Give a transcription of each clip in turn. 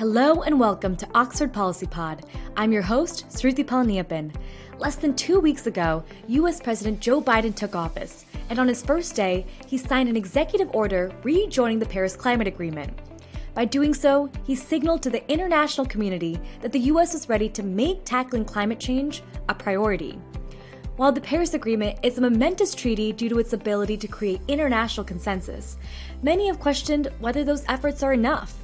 Hello and welcome to Oxford Policy Pod. I'm your host, Sruthi Palaniappan. Less than two weeks ago, US President Joe Biden took office, and on his first day, he signed an executive order rejoining the Paris Climate Agreement. By doing so, he signaled to the international community that the US was ready to make tackling climate change a priority. While the Paris Agreement is a momentous treaty due to its ability to create international consensus, many have questioned whether those efforts are enough.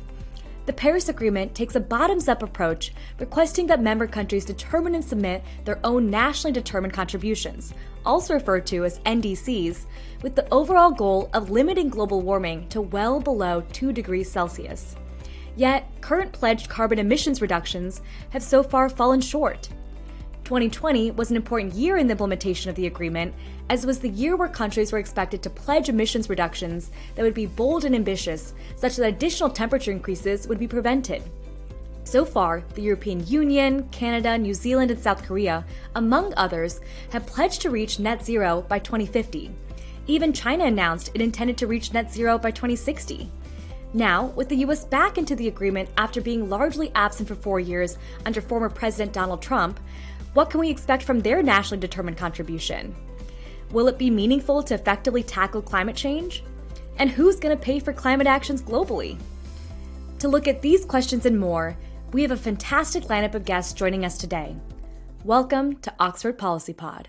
The Paris Agreement takes a bottoms up approach, requesting that member countries determine and submit their own nationally determined contributions, also referred to as NDCs, with the overall goal of limiting global warming to well below 2 degrees Celsius. Yet, current pledged carbon emissions reductions have so far fallen short. 2020 was an important year in the implementation of the agreement, as was the year where countries were expected to pledge emissions reductions that would be bold and ambitious, such that additional temperature increases would be prevented. So far, the European Union, Canada, New Zealand, and South Korea, among others, have pledged to reach net zero by 2050. Even China announced it intended to reach net zero by 2060. Now, with the US back into the agreement after being largely absent for four years under former President Donald Trump, what can we expect from their nationally determined contribution? Will it be meaningful to effectively tackle climate change? And who's going to pay for climate actions globally? To look at these questions and more, we have a fantastic lineup of guests joining us today. Welcome to Oxford Policy Pod.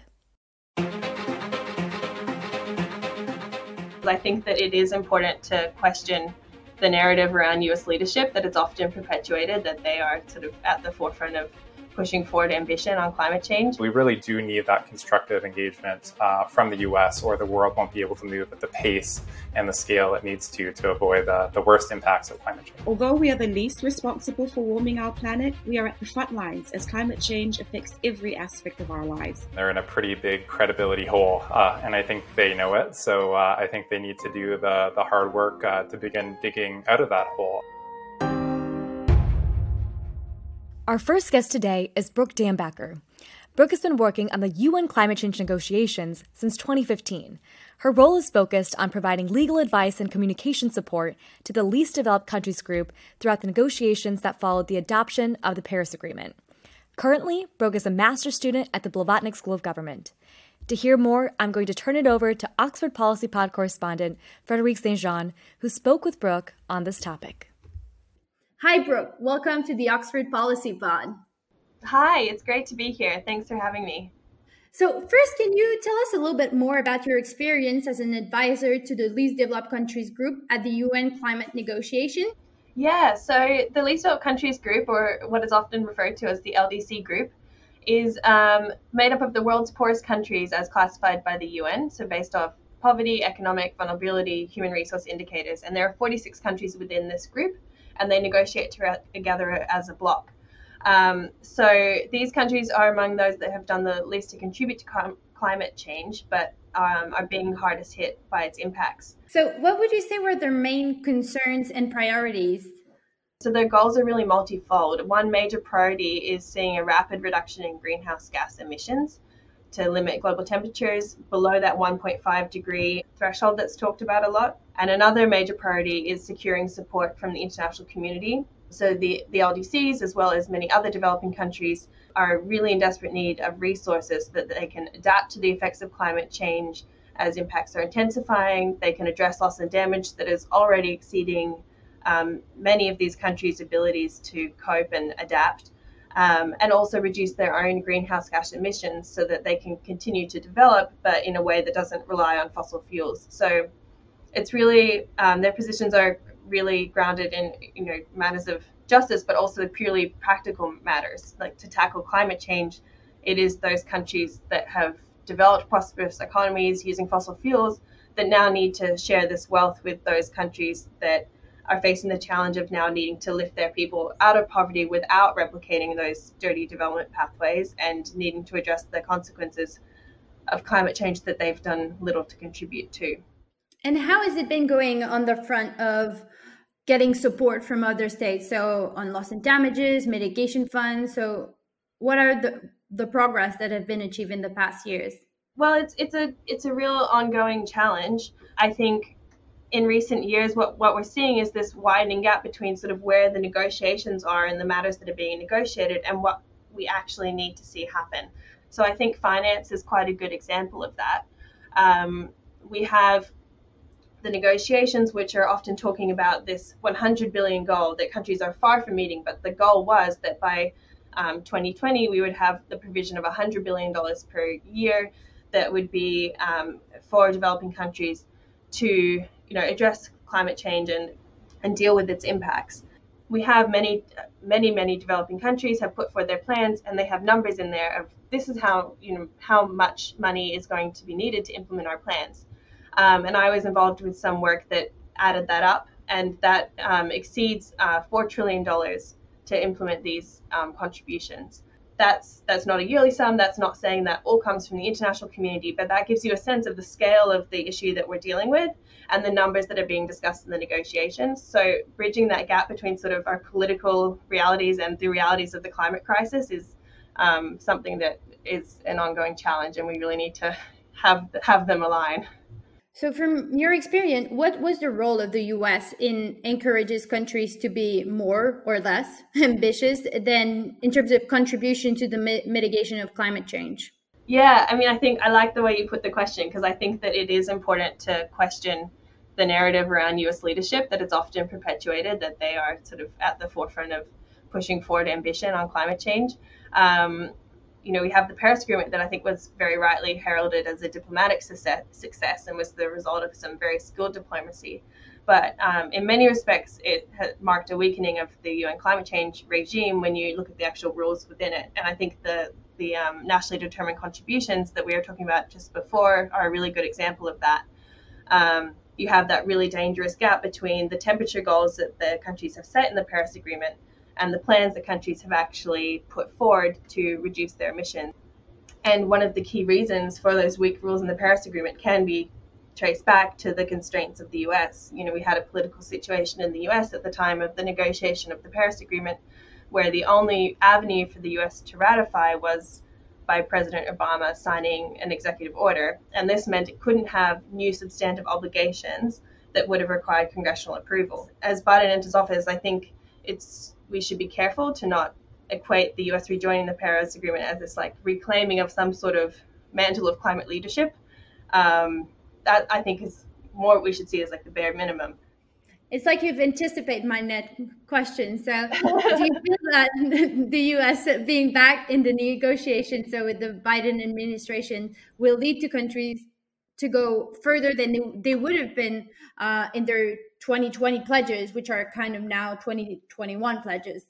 I think that it is important to question the narrative around US leadership that it's often perpetuated that they are sort of at the forefront of pushing forward ambition on climate change. We really do need that constructive engagement uh, from the US, or the world won't be able to move at the pace and the scale it needs to to avoid the, the worst impacts of climate change. Although we are the least responsible for warming our planet, we are at the front lines as climate change affects every aspect of our lives. They're in a pretty big credibility hole, uh, and I think they know it. So uh, I think they need to do the, the hard work uh, to begin digging out of that hole. Our first guest today is Brooke Dambacher. Brooke has been working on the UN climate change negotiations since 2015. Her role is focused on providing legal advice and communication support to the least developed countries group throughout the negotiations that followed the adoption of the Paris Agreement. Currently, Brooke is a master's student at the Blavatnik School of Government. To hear more, I'm going to turn it over to Oxford Policy Pod correspondent Frederique St. Jean, who spoke with Brooke on this topic. Hi, Brooke. Welcome to the Oxford Policy Pod. Hi, it's great to be here. Thanks for having me. So, first, can you tell us a little bit more about your experience as an advisor to the Least Developed Countries Group at the UN climate negotiation? Yeah, so the Least Developed Countries Group, or what is often referred to as the LDC Group, is um, made up of the world's poorest countries as classified by the UN, so based off poverty, economic vulnerability, human resource indicators. And there are 46 countries within this group and they negotiate together as a bloc. Um, so these countries are among those that have done the least to contribute to com- climate change, but um, are being hardest hit by its impacts. So, what would you say were their main concerns and priorities? So, their goals are really multifold. One major priority is seeing a rapid reduction in greenhouse gas emissions to limit global temperatures below that 1.5 degree threshold that's talked about a lot. And another major priority is securing support from the international community. So the, the LDCs, as well as many other developing countries, are really in desperate need of resources so that they can adapt to the effects of climate change as impacts are intensifying. They can address loss and damage that is already exceeding um, many of these countries' abilities to cope and adapt um, and also reduce their own greenhouse gas emissions so that they can continue to develop, but in a way that doesn't rely on fossil fuels. So it's really um, their positions are really grounded in you know matters of justice, but also purely practical matters. Like to tackle climate change, it is those countries that have developed prosperous economies using fossil fuels that now need to share this wealth with those countries that are facing the challenge of now needing to lift their people out of poverty without replicating those dirty development pathways and needing to address the consequences of climate change that they've done little to contribute to. And how has it been going on the front of getting support from other states? So on loss and damages, mitigation funds. So what are the the progress that have been achieved in the past years? Well, it's it's a it's a real ongoing challenge. I think in recent years, what, what we're seeing is this widening gap between sort of where the negotiations are and the matters that are being negotiated and what we actually need to see happen. So I think finance is quite a good example of that. Um, we have the negotiations, which are often talking about this 100 billion goal that countries are far from meeting, but the goal was that by um, 2020 we would have the provision of 100 billion dollars per year that would be um, for developing countries to you know address climate change and and deal with its impacts. We have many many many developing countries have put forward their plans and they have numbers in there of this is how you know how much money is going to be needed to implement our plans. Um, and I was involved with some work that added that up, and that um, exceeds uh, four trillion dollars to implement these um, contributions. That's that's not a yearly sum. That's not saying that all comes from the international community, but that gives you a sense of the scale of the issue that we're dealing with and the numbers that are being discussed in the negotiations. So bridging that gap between sort of our political realities and the realities of the climate crisis is um, something that is an ongoing challenge, and we really need to have have them align. So, from your experience, what was the role of the US in encourages countries to be more or less ambitious than in terms of contribution to the mi- mitigation of climate change? Yeah, I mean, I think I like the way you put the question because I think that it is important to question the narrative around US leadership that it's often perpetuated that they are sort of at the forefront of pushing forward ambition on climate change. Um, you know, we have the Paris Agreement that I think was very rightly heralded as a diplomatic success, success and was the result of some very skilled diplomacy. But um, in many respects, it marked a weakening of the UN climate change regime when you look at the actual rules within it. And I think the the um, nationally determined contributions that we were talking about just before are a really good example of that. Um, you have that really dangerous gap between the temperature goals that the countries have set in the Paris Agreement and the plans that countries have actually put forward to reduce their emissions. And one of the key reasons for those weak rules in the Paris Agreement can be traced back to the constraints of the US. You know, we had a political situation in the US at the time of the negotiation of the Paris Agreement where the only avenue for the US to ratify was by President Obama signing an executive order. And this meant it couldn't have new substantive obligations that would have required congressional approval. As Biden enters office, I think it's we should be careful to not equate the US rejoining the Paris Agreement as this like reclaiming of some sort of mantle of climate leadership. Um, that I think is more what we should see as like the bare minimum. It's like you've anticipated my next question. So, do you feel that the U.S. being back in the negotiations, so with the Biden administration, will lead to countries to go further than they, they would have been uh, in their 2020 pledges, which are kind of now 2021 pledges.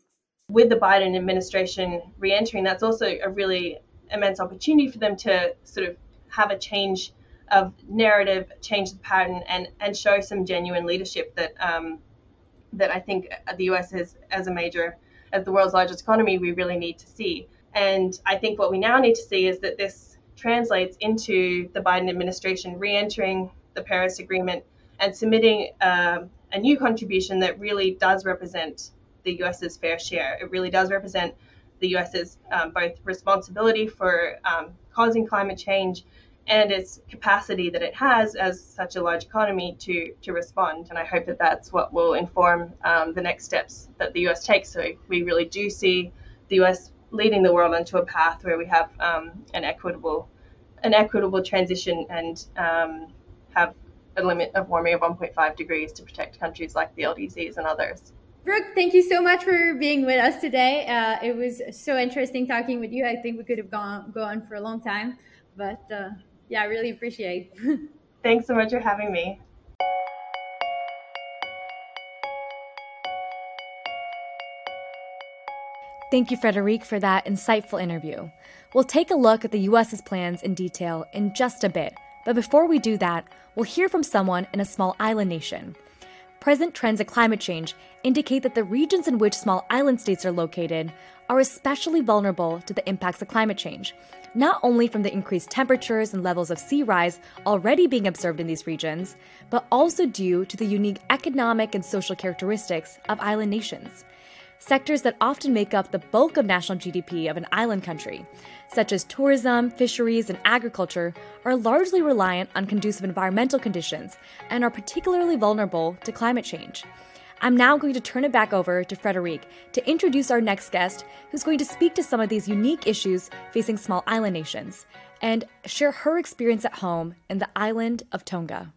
With the Biden administration re-entering, that's also a really immense opportunity for them to sort of have a change of narrative, change the pattern, and and show some genuine leadership that um, that I think the U.S. is as a major, as the world's largest economy, we really need to see. And I think what we now need to see is that this translates into the Biden administration re-entering the Paris Agreement and submitting um, a new contribution that really does represent the U.S.'s fair share. It really does represent the U.S.'s um, both responsibility for um, causing climate change and its capacity that it has as such a large economy to to respond. And I hope that that's what will inform um, the next steps that the U.S. takes. So we really do see the U.S. leading the world onto a path where we have um, an equitable an equitable transition and um, have a limit of warming of 1.5 degrees to protect countries like the LDCs and others. Brooke, thank you so much for being with us today. Uh, it was so interesting talking with you. I think we could have gone go on for a long time, but uh, yeah, I really appreciate. Thanks so much for having me. Thank you, Frederique, for that insightful interview. We'll take a look at the US's plans in detail in just a bit, but before we do that, we'll hear from someone in a small island nation. Present trends of climate change indicate that the regions in which small island states are located are especially vulnerable to the impacts of climate change, not only from the increased temperatures and levels of sea rise already being observed in these regions, but also due to the unique economic and social characteristics of island nations. Sectors that often make up the bulk of national GDP of an island country, such as tourism, fisheries, and agriculture, are largely reliant on conducive environmental conditions and are particularly vulnerable to climate change. I'm now going to turn it back over to Frederique to introduce our next guest, who's going to speak to some of these unique issues facing small island nations and share her experience at home in the island of Tonga.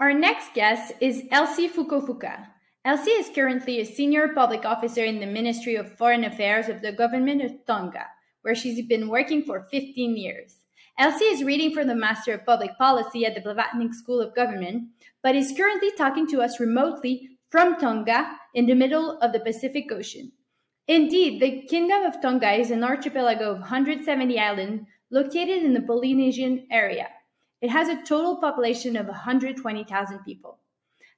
Our next guest is Elsie Fukufuka. Elsie is currently a senior public officer in the Ministry of Foreign Affairs of the government of Tonga, where she's been working for 15 years. Elsie is reading for the Master of Public Policy at the Blavatnik School of Government, but is currently talking to us remotely from Tonga in the middle of the Pacific Ocean. Indeed, the Kingdom of Tonga is an archipelago of 170 islands located in the Polynesian area. It has a total population of 120,000 people.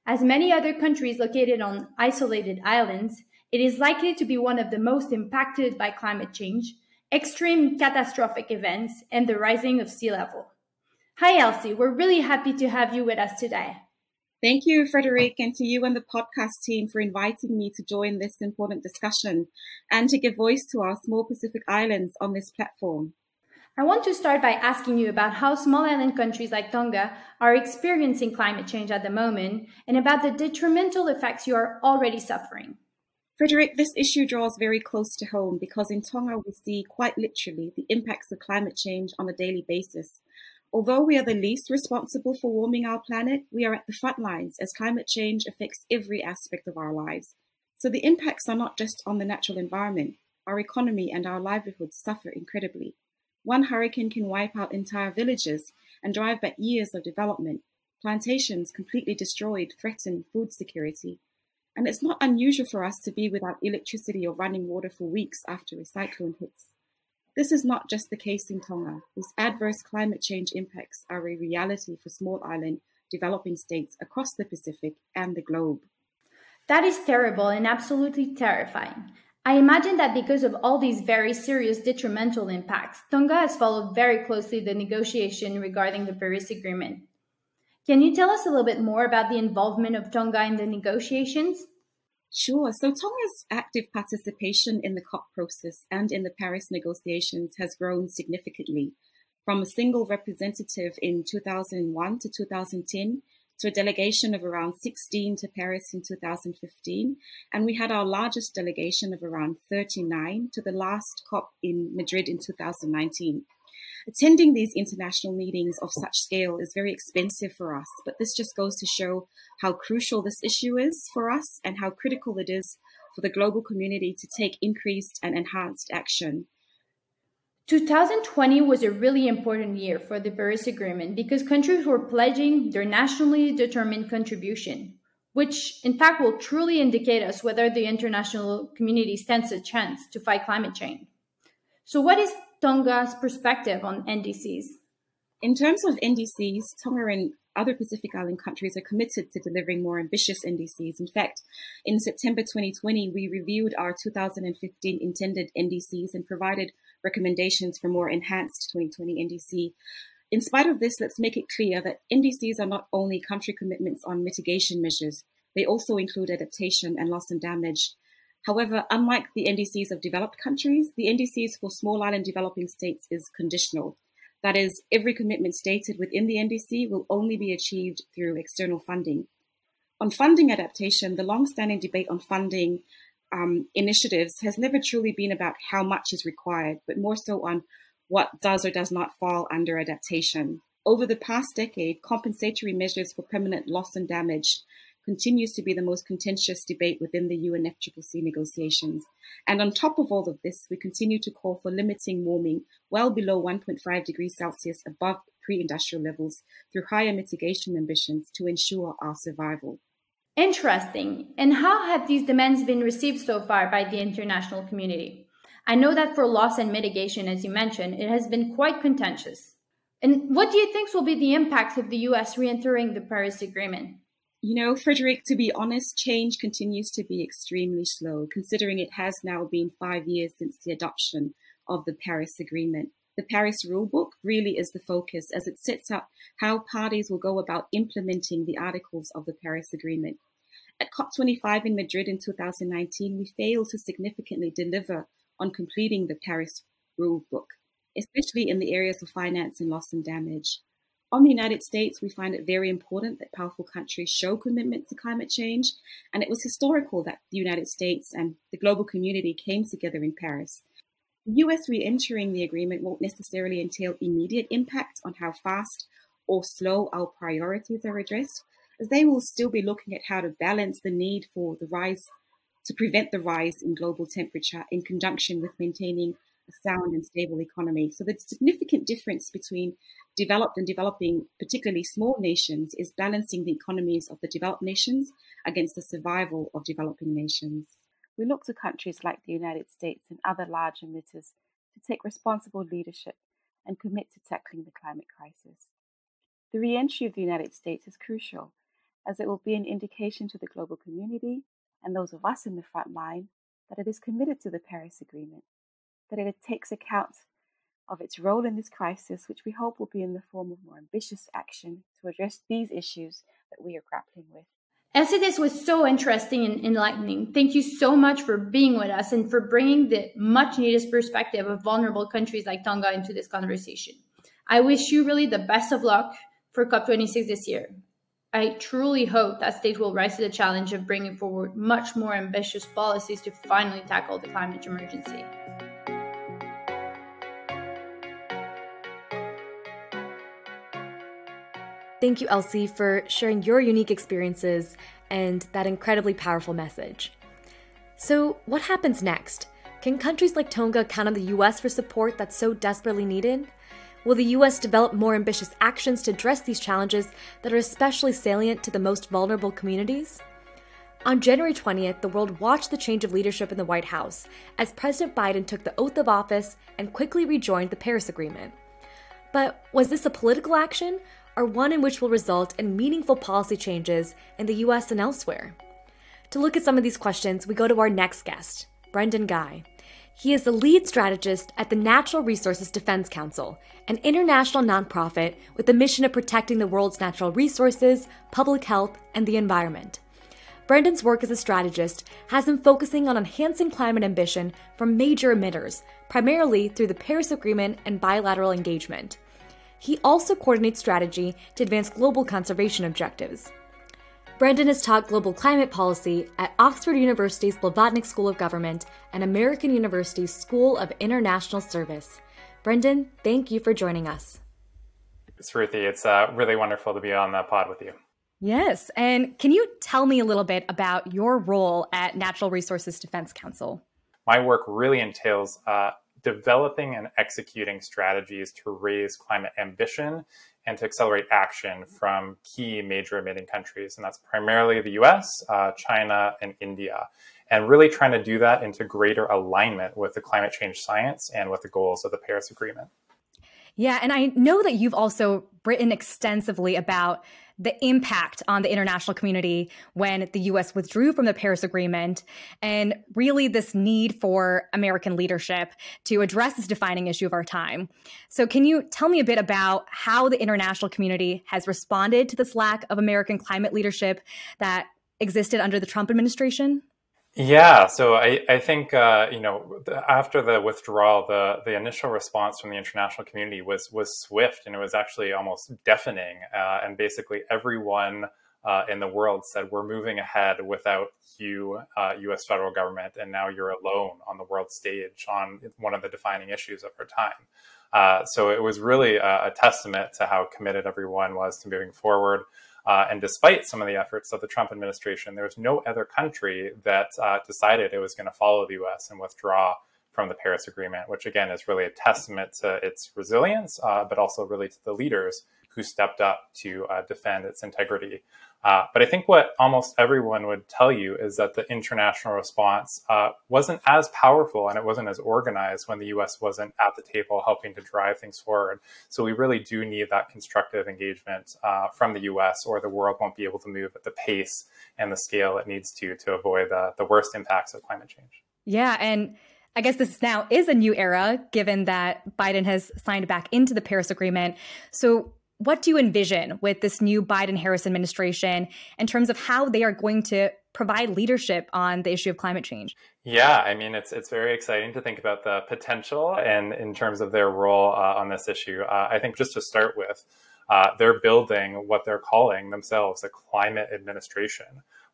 As many other countries located on isolated islands, it is likely to be one of the most impacted by climate change, extreme catastrophic events, and the rising of sea level. Hi, Elsie. We're really happy to have you with us today. Thank you, Frederique, and to you and the podcast team for inviting me to join this important discussion and to give voice to our small Pacific islands on this platform. I want to start by asking you about how small island countries like Tonga are experiencing climate change at the moment and about the detrimental effects you are already suffering. Frederick, this issue draws very close to home because in Tonga we see quite literally the impacts of climate change on a daily basis. Although we are the least responsible for warming our planet, we are at the front lines as climate change affects every aspect of our lives. So the impacts are not just on the natural environment. Our economy and our livelihoods suffer incredibly. One hurricane can wipe out entire villages and drive back years of development. Plantations completely destroyed threaten food security. And it's not unusual for us to be without electricity or running water for weeks after a cyclone hits. This is not just the case in Tonga. These adverse climate change impacts are a reality for small island developing states across the Pacific and the globe. That is terrible and absolutely terrifying. I imagine that because of all these very serious detrimental impacts, Tonga has followed very closely the negotiation regarding the Paris Agreement. Can you tell us a little bit more about the involvement of Tonga in the negotiations? Sure. So Tonga's active participation in the COP process and in the Paris negotiations has grown significantly from a single representative in 2001 to 2010 to a delegation of around 16 to Paris in 2015. And we had our largest delegation of around 39 to the last COP in Madrid in 2019. Attending these international meetings of such scale is very expensive for us, but this just goes to show how crucial this issue is for us and how critical it is for the global community to take increased and enhanced action 2020 was a really important year for the Paris Agreement because countries were pledging their nationally determined contribution, which in fact will truly indicate us whether the international community stands a chance to fight climate change. So, what is Tonga's perspective on NDCs? In terms of NDCs, Tonga and other Pacific Island countries are committed to delivering more ambitious NDCs. In fact, in September 2020, we reviewed our 2015 intended NDCs and provided recommendations for more enhanced 2020 NDC. In spite of this, let's make it clear that NDCs are not only country commitments on mitigation measures, they also include adaptation and loss and damage. However, unlike the NDCs of developed countries, the NDCs for small island developing states is conditional. That is, every commitment stated within the NDC will only be achieved through external funding. On funding adaptation, the long-standing debate on funding um, initiatives has never truly been about how much is required, but more so on what does or does not fall under adaptation. Over the past decade, compensatory measures for permanent loss and damage continues to be the most contentious debate within the UNFCCC negotiations. And on top of all of this, we continue to call for limiting warming well below 1.5 degrees Celsius above pre industrial levels through higher mitigation ambitions to ensure our survival. Interesting. And how have these demands been received so far by the international community? I know that for loss and mitigation, as you mentioned, it has been quite contentious. And what do you think will be the impacts of the US re entering the Paris Agreement? You know, Frederick, to be honest, change continues to be extremely slow, considering it has now been five years since the adoption of the Paris Agreement. The Paris Rulebook really is the focus as it sets up how parties will go about implementing the articles of the Paris Agreement. At COP25 in Madrid in 2019, we failed to significantly deliver on completing the Paris Rule Book, especially in the areas of finance and loss and damage. On the United States, we find it very important that powerful countries show commitment to climate change, and it was historical that the United States and the global community came together in Paris. The US re entering the agreement won't necessarily entail immediate impact on how fast or slow our priorities are addressed, as they will still be looking at how to balance the need for the rise to prevent the rise in global temperature in conjunction with maintaining a sound and stable economy. So, the significant difference between developed and developing, particularly small nations, is balancing the economies of the developed nations against the survival of developing nations. We look to countries like the United States and other large emitters to take responsible leadership and commit to tackling the climate crisis. The re entry of the United States is crucial, as it will be an indication to the global community and those of us in the front line that it is committed to the Paris Agreement that it takes account of its role in this crisis, which we hope will be in the form of more ambitious action to address these issues that we are grappling with. Elsie, this was so interesting and enlightening. Thank you so much for being with us and for bringing the much needed perspective of vulnerable countries like Tonga into this conversation. I wish you really the best of luck for COP26 this year. I truly hope that states will rise to the challenge of bringing forward much more ambitious policies to finally tackle the climate emergency. Thank you, Elsie, for sharing your unique experiences and that incredibly powerful message. So, what happens next? Can countries like Tonga count on the US for support that's so desperately needed? Will the US develop more ambitious actions to address these challenges that are especially salient to the most vulnerable communities? On January 20th, the world watched the change of leadership in the White House as President Biden took the oath of office and quickly rejoined the Paris Agreement. But was this a political action or one in which will result in meaningful policy changes in the US and elsewhere? To look at some of these questions, we go to our next guest, Brendan Guy. He is the lead strategist at the Natural Resources Defense Council, an international nonprofit with the mission of protecting the world's natural resources, public health, and the environment. Brendan's work as a strategist has him focusing on enhancing climate ambition from major emitters, primarily through the Paris Agreement and bilateral engagement. He also coordinates strategy to advance global conservation objectives. Brendan has taught global climate policy at Oxford University's Blavatnik School of Government and American University's School of International Service. Brendan, thank you for joining us. It's Ruthie. It's uh, really wonderful to be on the pod with you. Yes. And can you tell me a little bit about your role at Natural Resources Defense Council? My work really entails uh, developing and executing strategies to raise climate ambition and to accelerate action from key major emitting countries. And that's primarily the US, uh, China, and India. And really trying to do that into greater alignment with the climate change science and with the goals of the Paris Agreement. Yeah, and I know that you've also written extensively about the impact on the international community when the US withdrew from the Paris Agreement, and really this need for American leadership to address this defining issue of our time. So, can you tell me a bit about how the international community has responded to this lack of American climate leadership that existed under the Trump administration? Yeah, so I, I think uh, you know after the withdrawal, the the initial response from the international community was was swift and it was actually almost deafening. Uh, and basically, everyone uh, in the world said, "We're moving ahead without you, U.S. Uh, federal government, and now you're alone on the world stage on one of the defining issues of our time." Uh, so it was really a, a testament to how committed everyone was to moving forward. Uh, and despite some of the efforts of the Trump administration, there was no other country that uh, decided it was going to follow the US and withdraw from the Paris Agreement, which again is really a testament to its resilience, uh, but also really to the leaders who stepped up to uh, defend its integrity. Uh, but I think what almost everyone would tell you is that the international response uh, wasn't as powerful and it wasn't as organized when the US wasn't at the table helping to drive things forward. So we really do need that constructive engagement uh, from the US, or the world won't be able to move at the pace and the scale it needs to to avoid the, the worst impacts of climate change. Yeah. And I guess this now is a new era, given that Biden has signed back into the Paris Agreement. So, what do you envision with this new Biden Harris administration in terms of how they are going to provide leadership on the issue of climate change? Yeah, I mean, it's it's very exciting to think about the potential and in terms of their role uh, on this issue. Uh, I think just to start with, uh, they're building what they're calling themselves a climate administration,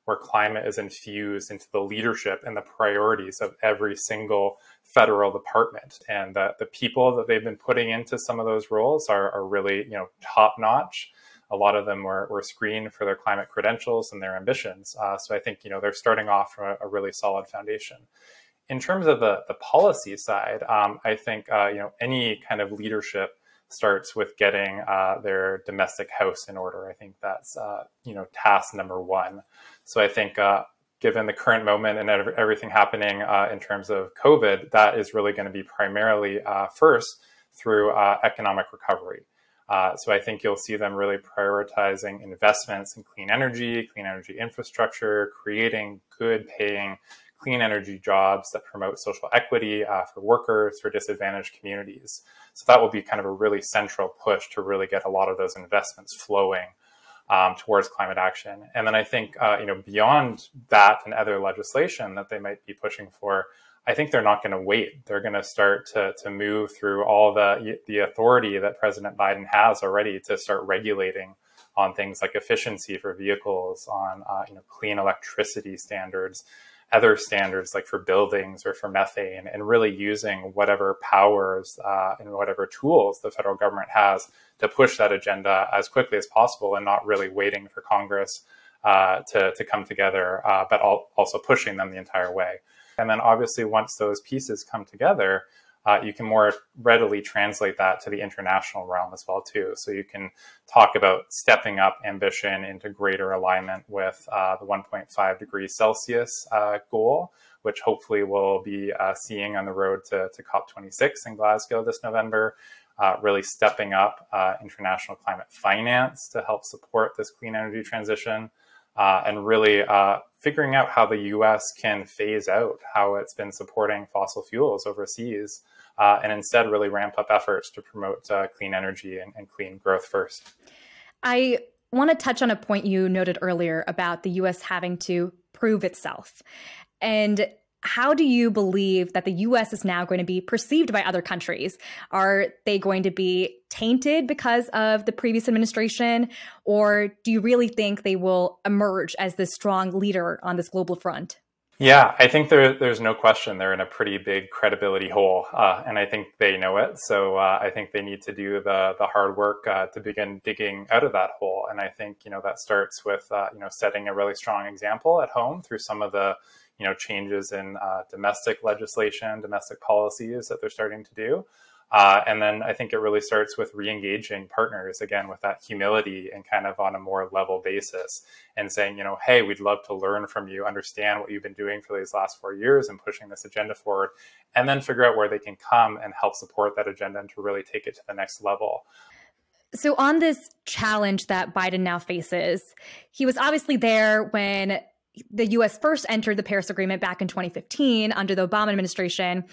where climate is infused into the leadership and the priorities of every single federal department. And the, the people that they've been putting into some of those roles are, are really, you know, top notch. A lot of them were, were screened for their climate credentials and their ambitions. Uh, so I think, you know, they're starting off from a, a, really solid foundation. In terms of the, the policy side, um, I think, uh, you know, any kind of leadership starts with getting uh, their domestic house in order. I think that's uh, you know task number one. So I think uh, given the current moment and everything happening uh, in terms of COVID, that is really going to be primarily uh, first through uh, economic recovery. so I think you'll see them really prioritizing investments in clean energy, clean energy infrastructure, creating good paying clean energy jobs that promote social equity for workers, for disadvantaged communities. So that will be kind of a really central push to really get a lot of those investments flowing um, towards climate action. And then I think, uh, you know, beyond that and other legislation that they might be pushing for, I think they're not going to wait. They're going to start to, to move through all the, the authority that President Biden has already to start regulating on things like efficiency for vehicles, on uh, you know, clean electricity standards, other standards like for buildings or for methane and really using whatever powers uh, and whatever tools the federal government has to push that agenda as quickly as possible and not really waiting for Congress uh, to, to come together, uh, but also pushing them the entire way. And then obviously, once those pieces come together, uh, you can more readily translate that to the international realm as well too. So you can talk about stepping up ambition into greater alignment with uh, the 1.5 degrees Celsius uh, goal, which hopefully we'll be uh, seeing on the road to, to COP26 in Glasgow this November. Uh, really stepping up uh, international climate finance to help support this clean energy transition. Uh, and really uh, figuring out how the US can phase out how it's been supporting fossil fuels overseas uh, and instead really ramp up efforts to promote uh, clean energy and, and clean growth first. I want to touch on a point you noted earlier about the US having to prove itself. And how do you believe that the US is now going to be perceived by other countries? Are they going to be tainted because of the previous administration? Or do you really think they will emerge as the strong leader on this global front? Yeah, I think there, there's no question they're in a pretty big credibility hole, uh, and I think they know it. So uh, I think they need to do the the hard work uh, to begin digging out of that hole. And I think you know that starts with uh, you know setting a really strong example at home through some of the you know changes in uh, domestic legislation, domestic policies that they're starting to do. Uh, and then I think it really starts with re-engaging partners again with that humility and kind of on a more level basis and saying, you know, hey, we'd love to learn from you, understand what you've been doing for these last four years and pushing this agenda forward, and then figure out where they can come and help support that agenda and to really take it to the next level. So, on this challenge that Biden now faces, he was obviously there when the US first entered the Paris Agreement back in 2015 under the Obama administration.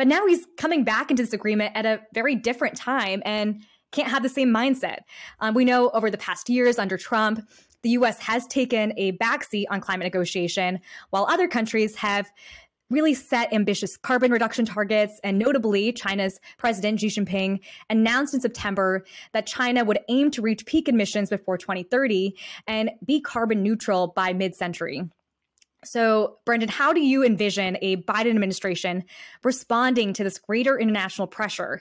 But now he's coming back into this agreement at a very different time and can't have the same mindset. Um, we know over the past years under Trump, the US has taken a backseat on climate negotiation, while other countries have really set ambitious carbon reduction targets. And notably, China's President Xi Jinping announced in September that China would aim to reach peak emissions before 2030 and be carbon neutral by mid century. So, Brendan, how do you envision a Biden administration responding to this greater international pressure?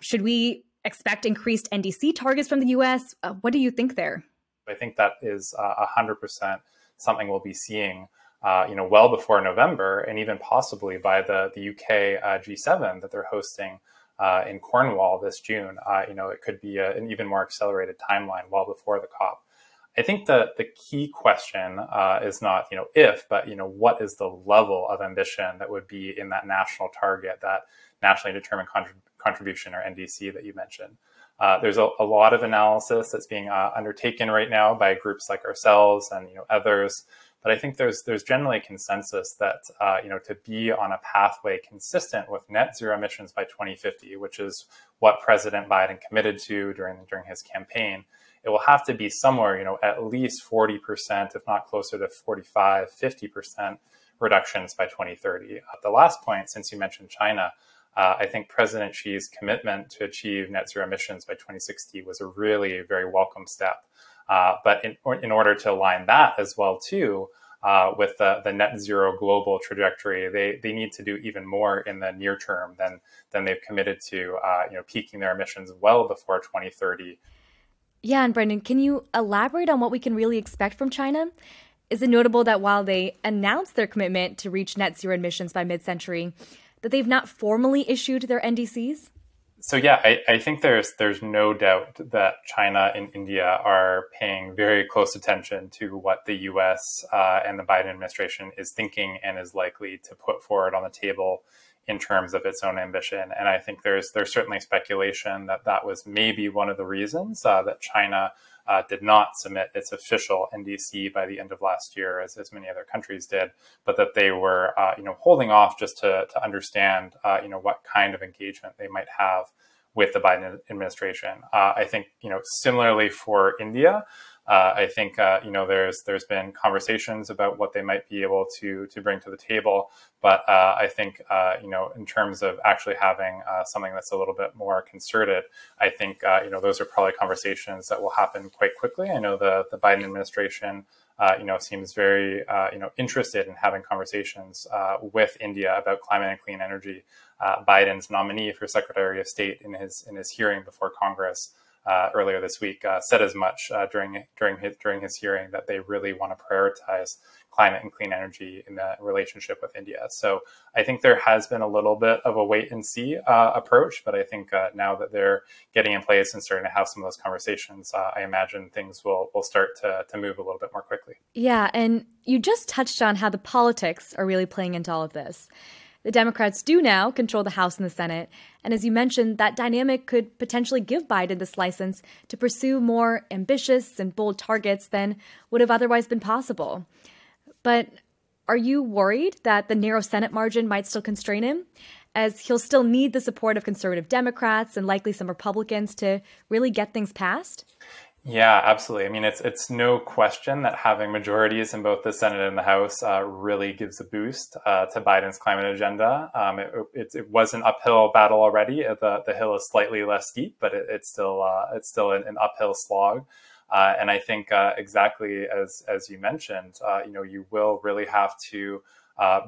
Should we expect increased NDC targets from the US? Uh, what do you think there? I think that is uh, 100% something we'll be seeing. Uh, you know, well before November, and even possibly by the the UK uh, G7 that they're hosting uh, in Cornwall this June. Uh, you know, it could be a, an even more accelerated timeline well before the COP. I think the the key question uh, is not you know if, but you know what is the level of ambition that would be in that national target, that nationally determined contrib- contribution or NDC that you mentioned. Uh, there's a, a, lot of analysis that's being uh, undertaken right now by groups like ourselves and you know others. But I think there's there's generally a consensus that uh, you know to be on a pathway consistent with net zero emissions by 2050, which is what President Biden committed to during during his campaign, it will have to be somewhere, you know, at least 40%, if not closer to 45, 50% reductions by 2030. At the last point, since you mentioned China, uh, I think President Xi's commitment to achieve net zero emissions by 2060 was a really very welcome step. Uh, but in, in order to align that as well too uh, with the, the net zero global trajectory, they, they need to do even more in the near term than than they've committed to. Uh, you know, peaking their emissions well before 2030. Yeah, and Brendan, can you elaborate on what we can really expect from China? Is it notable that while they announced their commitment to reach net zero emissions by mid-century, that they've not formally issued their NDCs? So yeah, I, I, think there's there's no doubt that China and India are paying very close attention to what the U.S. Uh, and the Biden administration is thinking and is likely to put forward on the table in terms of its own ambition. And I think there's there's certainly speculation that that was maybe one of the reasons uh, that China uh, did not submit its official NDC by the end of last year, as, as many other countries did, but that they were, uh, you know, holding off just to, to understand, uh, you know, what kind of engagement they might have with the Biden administration. Uh, I think, you know, similarly for India, uh, I think uh, you know there's there's been conversations about what they might be able to to bring to the table, but uh, I think uh, you know in terms of actually having uh, something that's a little bit more concerted, I think uh, you know those are probably conversations that will happen quite quickly. I know the the Biden administration. you know, seems very you know interested in having conversations with India about climate and clean energy. Biden's nominee for Secretary of State in his in his hearing before Congress uh, earlier this week uh, said as much uh, during during his during his hearing that they really want to prioritize climate and clean energy in the relationship with India. So I think there has been a little bit of a wait and see uh, approach, but I think uh, now that they're getting in place and starting to have some of those conversations, uh, I imagine things will will start to to move a little bit more quickly. Yeah, and you just touched on how the politics are really playing into all of this. The Democrats do now control the House and the Senate. And as you mentioned, that dynamic could potentially give Biden this license to pursue more ambitious and bold targets than would have otherwise been possible. But are you worried that the narrow Senate margin might still constrain him? As he'll still need the support of conservative Democrats and likely some Republicans to really get things passed? Yeah, absolutely. I mean, it's it's no question that having majorities in both the Senate and the House uh, really gives a boost uh, to Biden's climate agenda. Um, it, it, it, was an uphill battle already. Uh, the the hill is slightly less steep, but it, it's still uh, it's still an, an uphill slog. Uh, and I think uh, exactly as as you mentioned, you know, you will really have to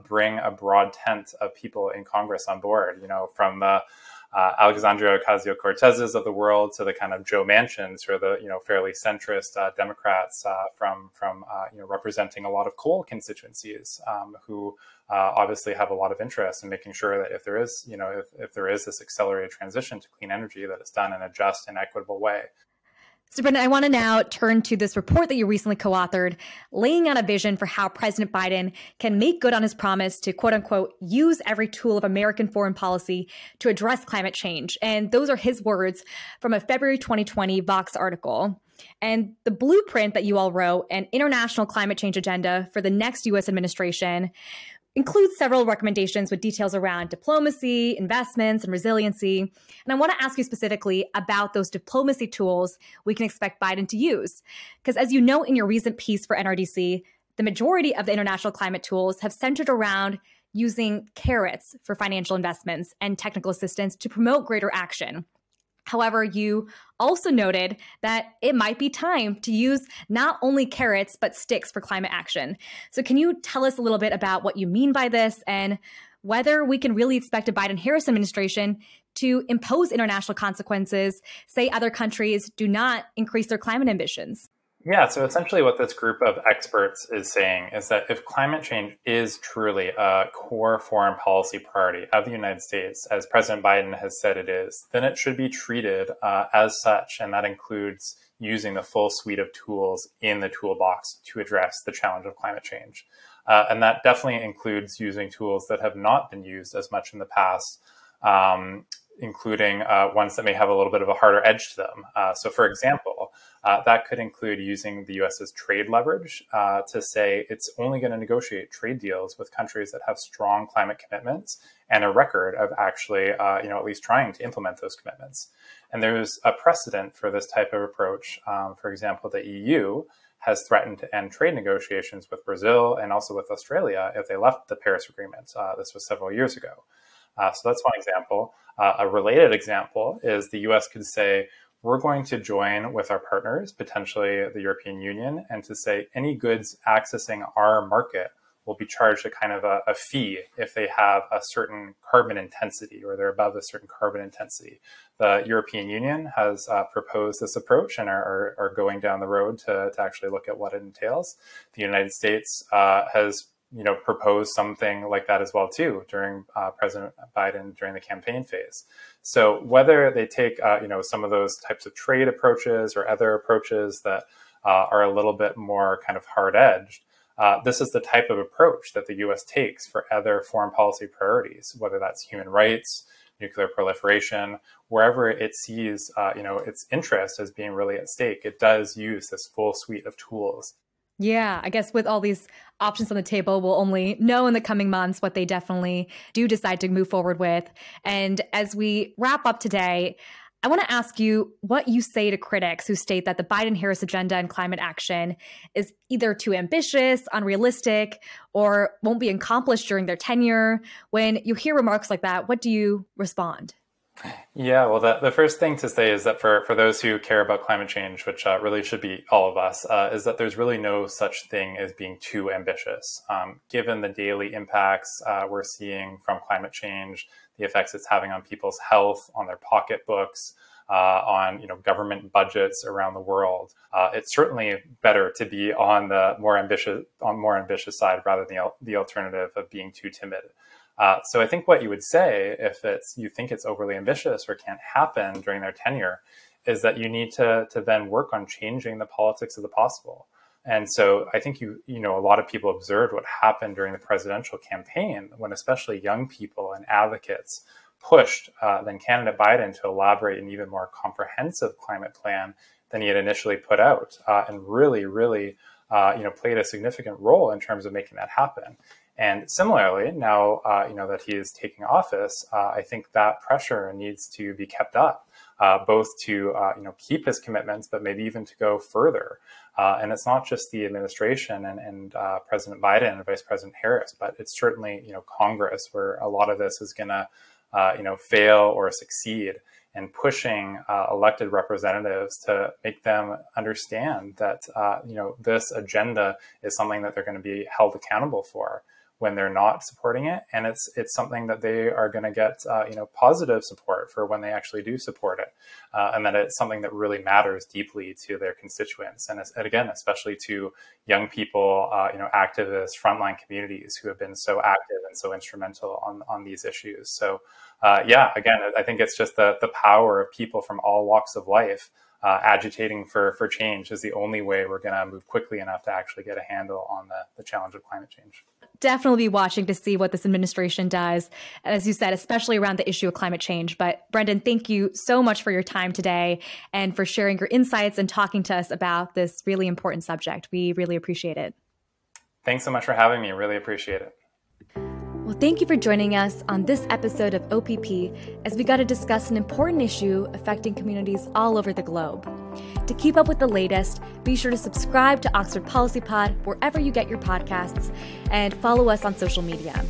bring a broad tent of people in Congress on board. You know, from the uh, Alexandria Ocasio Cortez's of the world to the kind of Joe Manchins or the you know fairly centrist uh, Democrats uh, from from uh, you know representing a lot of coal constituencies um, who uh, obviously have a lot of interest in making sure that if there is you know if, if there is this accelerated transition to clean energy that it's done in a just and equitable way. So, Brendan, I want to now turn to this report that you recently co authored, laying out a vision for how President Biden can make good on his promise to quote unquote use every tool of American foreign policy to address climate change. And those are his words from a February 2020 Vox article. And the blueprint that you all wrote, an international climate change agenda for the next US administration, includes several recommendations with details around diplomacy, investments, and resiliency. And I want to ask you specifically about those diplomacy tools we can expect Biden to use. Because as you know in your recent piece for NRDC, the majority of the international climate tools have centered around using carrots for financial investments and technical assistance to promote greater action. However, you also noted that it might be time to use not only carrots, but sticks for climate action. So, can you tell us a little bit about what you mean by this and whether we can really expect a Biden Harris administration to impose international consequences, say other countries do not increase their climate ambitions? Yeah, so essentially, what this group of experts is saying is that if climate change is truly a core foreign policy priority of the United States, as President Biden has said it is, then it should be treated uh, as such, and that includes using the full suite of tools in the toolbox to address the challenge of climate change. Uh, and that definitely includes using tools that have not been used as much in the past. Um, including uh, ones that may have a little bit of a harder edge to them. Uh, so, for example, Uh, that could include using the US's trade leverage uh, to say it's only going to negotiate trade deals with countries that have strong climate commitments and a record of actually, uh, you know, at least trying to implement those commitments. And there's a precedent for this type of approach. Um, for example, the EU has threatened to end trade negotiations with Brazil and also with Australia if they left the Paris Agreement. Uh, this was several years ago. Uh, so that's one example. Uh, a related example is the US could say, we're going to join with our partners, potentially the European Union, and to say any goods accessing our market will be charged a kind of a, a, fee if they have a certain carbon intensity or they're above a certain carbon intensity. The European Union has uh, proposed this approach and are, are, going down the road to, to actually look at what it entails. The United States uh, has you know proposed something like that as well too during uh, President Biden during the campaign phase. So whether they take uh, you know some of those types of trade approaches or other approaches that uh, are a little bit more kind of hard edged, uh, this is the type of approach that the U.S. takes for other foreign policy priorities, whether that's human rights, nuclear proliferation, wherever it sees uh, you know its interest as being really at stake. It does use this full suite of tools yeah, I guess with all these options on the table, we'll only know in the coming months what they definitely do decide to move forward with. And as we wrap up today, I want to ask you what you say to critics who state that the Biden Harris agenda and climate action is either too ambitious, unrealistic, or won't be accomplished during their tenure. When you hear remarks like that, what do you respond? Yeah, well, the, the first thing to say is that for, for those who care about climate change, which uh, really should be all of us, uh, is that there's really no such thing as being too ambitious. Um, given the daily impacts uh, we're seeing from climate change, the effects it's having on people's health, on their pocketbooks, uh, on you know government budgets around the world, uh, it's certainly better to be on the more ambitious on more ambitious side rather than the, the alternative of being too timid. Uh, so I think what you would say if it's you think it's overly ambitious or can't happen during their tenure is that you need to to then work on changing the politics of the possible. And so I think you you know a lot of people observed what happened during the presidential campaign when especially young people and advocates pushed uh, then candidate Biden to elaborate an even more comprehensive climate plan than he had initially put out, uh, and really really uh, you know played a significant role in terms of making that happen. And similarly, now uh, you know that he is taking office, uh, I think that pressure needs to be kept up, uh, both to uh, you know keep his commitments, but maybe even to go further. Uh, and it's not just the administration and, and uh, President Biden and Vice President Harris, but it's certainly you know Congress where a lot of this is going to you know fail or succeed and pushing elected representatives to make them understand that you know this agenda is something that they're going to be held accountable for when they're not supporting it, and it's it's something that they are going to get uh, you know positive support for when they actually do support it, uh, and that it's something that really matters deeply to their constituents, and, and again, especially to young people, uh, you know, activists, frontline communities who have been so active and so instrumental on on these issues. So, uh, yeah, again, I think it's just the the power of people from all walks of life. Uh, agitating for, for change is the only way we're going to move quickly enough to actually get a handle on the, the challenge of climate change definitely be watching to see what this administration does, as you said, especially around the issue of climate change. But Brendan, thank you so much for your time today and for sharing your insights and talking to us about this really important subject. We really appreciate it. Thanks so much for having me. Really appreciate it. Well, thank you for joining us on this episode of OPP as we got to discuss an important issue affecting communities all over the globe. To keep up with the latest, be sure to subscribe to Oxford Policy Pod wherever you get your podcasts and follow us on social media.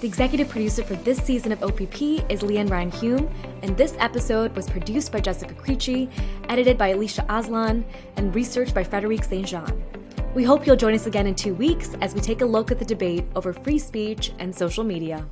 The executive producer for this season of OPP is Leanne Ryan Hume, and this episode was produced by Jessica Creechy, edited by Alicia Aslan, and researched by Frederic St. Jean. We hope you'll join us again in two weeks as we take a look at the debate over free speech and social media.